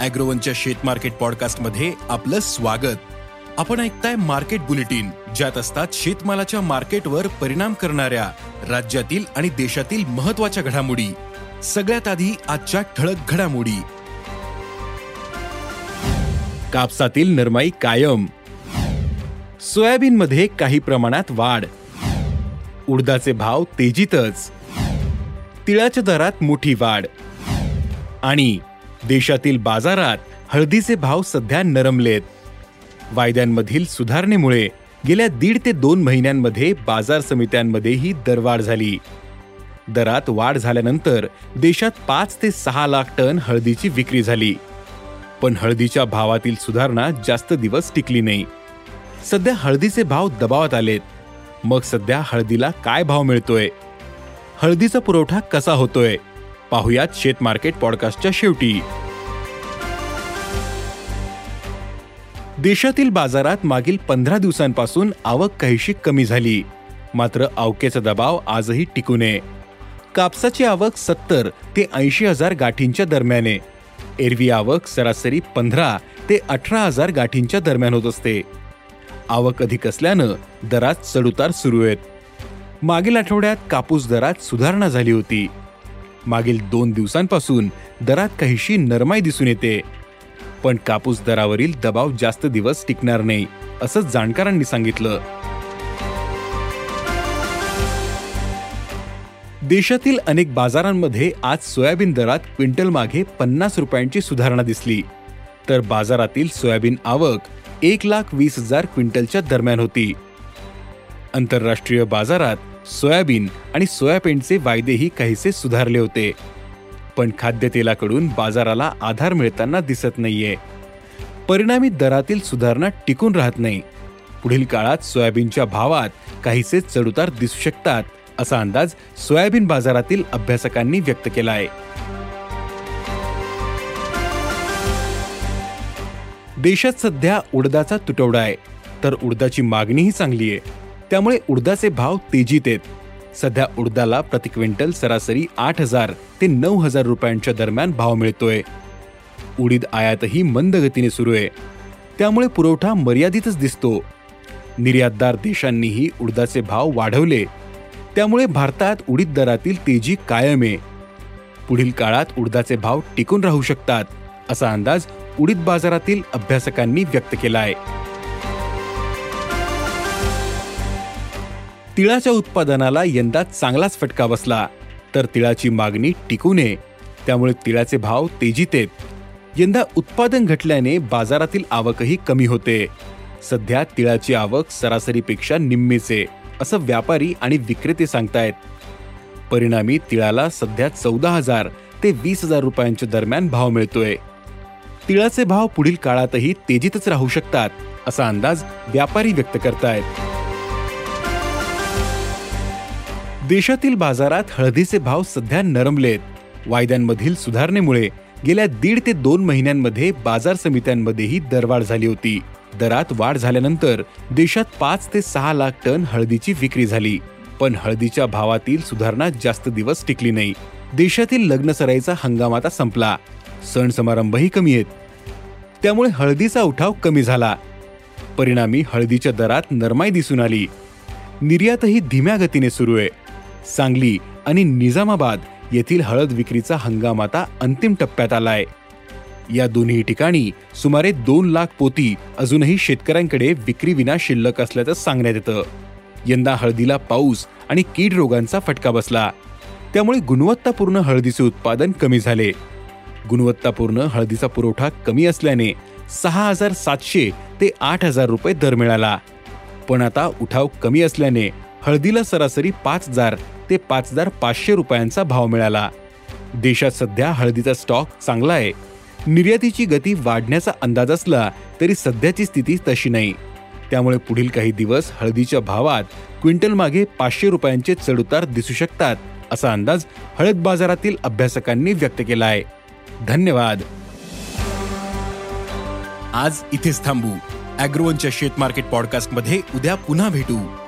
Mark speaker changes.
Speaker 1: अॅग्रोवनच्या शेत मार्केट पॉडकास्टमध्ये आपलं स्वागत. आपण ऐकताय मार्केट बुलेटिन ज्यात असतात शेतमालाच्या मार्केटवर परिणाम करणाऱ्या राज्यातील आणि देशातील महत्त्वाच्या घडामोडी. सगळ्यात आधी आजच्या ठळक घडामोडी. कापसातील नरमाई कायम. सोयाबीनमध्ये काही प्रमाणात वाढ. उडदाचे भाव तेजीतच. तिळाच्या दरात मोठी वाढ. आणि देशातील बाजारात हळदीचे भाव सध्या नरमलेत. वायद्यांमधील सुधारणेमुळे गेल्या दीड ते दोन महिन्यांमध्ये बाजार समित्यांमध्येही दरवाढ झाली. दरात वाढ झाल्यानंतर देशात पाच ते सहा लाख टन हळदीची विक्री झाली. पण हळदीच्या भावातील सुधारणा जास्त दिवस टिकली नाही. सध्या हळदीचे भाव दबावात आलेत. मग सध्या हळदीला काय भाव मिळतोय? हळदीचा पुरवठा कसा होतोय? पाहुयात शेत मार्केट पॉडकास्टच्या शेवटी. देशातील बाजारात मागील पंधरा दिवसांपासून आवक काहीशी कमी झाली. मात्र अवकेचा दबाव आजही टिकू नये. कापसाची आवक सत्तर ते ऐंशी हजार गाठींच्या दरम्याने. एरवी आवक सरासरी पंधरा ते अठरा हजार गाठींच्या दरम्यान होत असते. आवक अधिक असल्यानं दरात चढउतार सुरू आहेत. मागील आठवड्यात कापूस दरात सुधारणा झाली होती. मागील दोन दिवसांपासून दरात काहीशी नरमाई दिसून येते. पण कापूस दरावरील दबाव जास्त दिवस टिकणार नाही असं जाणकारांनी सांगितलं. देशातील अनेक बाजारांमध्ये आज सोयाबीन दरात क्विंटल मागे पन्नास रुपयांची सुधारणा दिसली. तर बाजारातील सोयाबीन आवक एक लाख वीस हजार क्विंटलच्या दरम्यान होती. आंतरराष्ट्रीय बाजारात सोयाबीन आणि सोयाबीनचे वायदेही काहीसे सुधारले होते. पण खाद्यतेलाकडून बाजाराला आधार मिळताना दिसत नाहीये. परिणामी दरातील सुधारणा टिकून राहत नाही. पुढील काळात सोयाबीनच्या भावात काहीसे चढउतार दिसू शकतात असा अंदाज सोयाबीन बाजारातील अभ्यासकांनी व्यक्त केला आहे देशात सध्या उडदाचा तुटवडा आहे तर उडदाची मागणीही चांगली आहे. त्यामुळे उडदाचे भाव तेजीत आहेत. सध्या उडदाला प्रति क्विंटल सरासरी आठ हजार ते नऊ हजार रुपयांच्या दरम्यान भाव मिळतोय. उडीद आयातही मंद गतीने सुरू आहे. त्यामुळे पुरवठा मर्यादितच दिसतो. निर्यातदार देशांनीही उडदाचे भाव वाढवले. त्यामुळे भारतात उडीद दरातील तेजी कायम आहे. पुढील काळात उडदाचे भाव टिकून राहू शकतात असा अंदाज उडीद बाजारातील अभ्यासकांनी व्यक्त केला आहे. तिळाच्या उत्पादनाला यंदा चांगलाच फटका बसला. तर तिळाची मागणी टिकू नये. त्यामुळे तिळाचे भाव तेजीत आहेत. यंदा उत्पादन घटल्याने बाजारातील आवकही कमी होते. सध्या तिळाची आवक सरासरीपेक्षा निम्मीचे असं व्यापारी आणि विक्रेते सांगतायत. परिणामी तिळाला सध्या चौदा हजार ते वीस हजार रुपयांच्या दरम्यान भाव मिळतोय. तिळाचे भाव पुढील काळातही तेजीतच राहू शकतात असा अंदाज व्यापारी व्यक्त करतायत. देशातील बाजारात हळदीचे भाव सध्या नरमलेत. वायद्यांमधील सुधारणेमुळे गेल्या दीड ते दोन महिन्यांमध्ये बाजार समित्यांमध्येही दरवाढ झाली होती. दरात वाढ झाल्यानंतर देशात पाच ते सहा लाख टन हळदीची विक्री झाली. पण हळदीच्या भावातील सुधारणा जास्त दिवस टिकली नाही. देशातील लग्नसराईचा हंगाम आता संपला. सण समारंभही कमी आहेत. त्यामुळे हळदीचा उठाव कमी झाला. परिणामी हळदीच्या दरात नरमाई दिसून आली. निर्यातही धीम्या गतीने सुरू आहे. सांगली आणि निजामाबाद येथील हळद विक्रीचा हंगाम आता अंतिम टप्प्यात आलाय. या दोन्ही ठिकाणी सुमारे दोन लाख पोती अजूनही शेतकऱ्यांकडे विक्रीविना शिल्लक असल्याचं सांगण्यात येतं. यंदा हळदीला पाऊस आणि कीड रोगांचा फटका बसला. त्यामुळे गुणवत्तापूर्ण हळदीचे उत्पादन कमी झाले. गुणवत्तापूर्ण हळदीचा पुरवठा कमी असल्याने सहा हजार सातशे ते आठ हजार रुपये दर मिळाला. पण आता उठाव कमी असल्याने हळदीला सरासरी पाच हजार ते पाच हजार पाचशे रुपयांचा भाव मिळाला. देशात सध्या हळदीचा स्टॉक चांगला आहे. निर्यातीची गती वाढण्याचा अंदाज असला तरी सध्याची स्थिती तशी नाही. त्यामुळे पुढील काही दिवस हळदीच्या भावात क्विंटल मागे पाचशे रुपयांचे चढउतार दिसू शकतात असा अंदाज हळद बाजारातील अभ्यासकांनी व्यक्त केला आहे धन्यवाद. आज इथेच थांबू. अॅग्रोवनच्या शेत मार्केट पॉडकास्टमध्ये उद्या पुन्हा भेटू.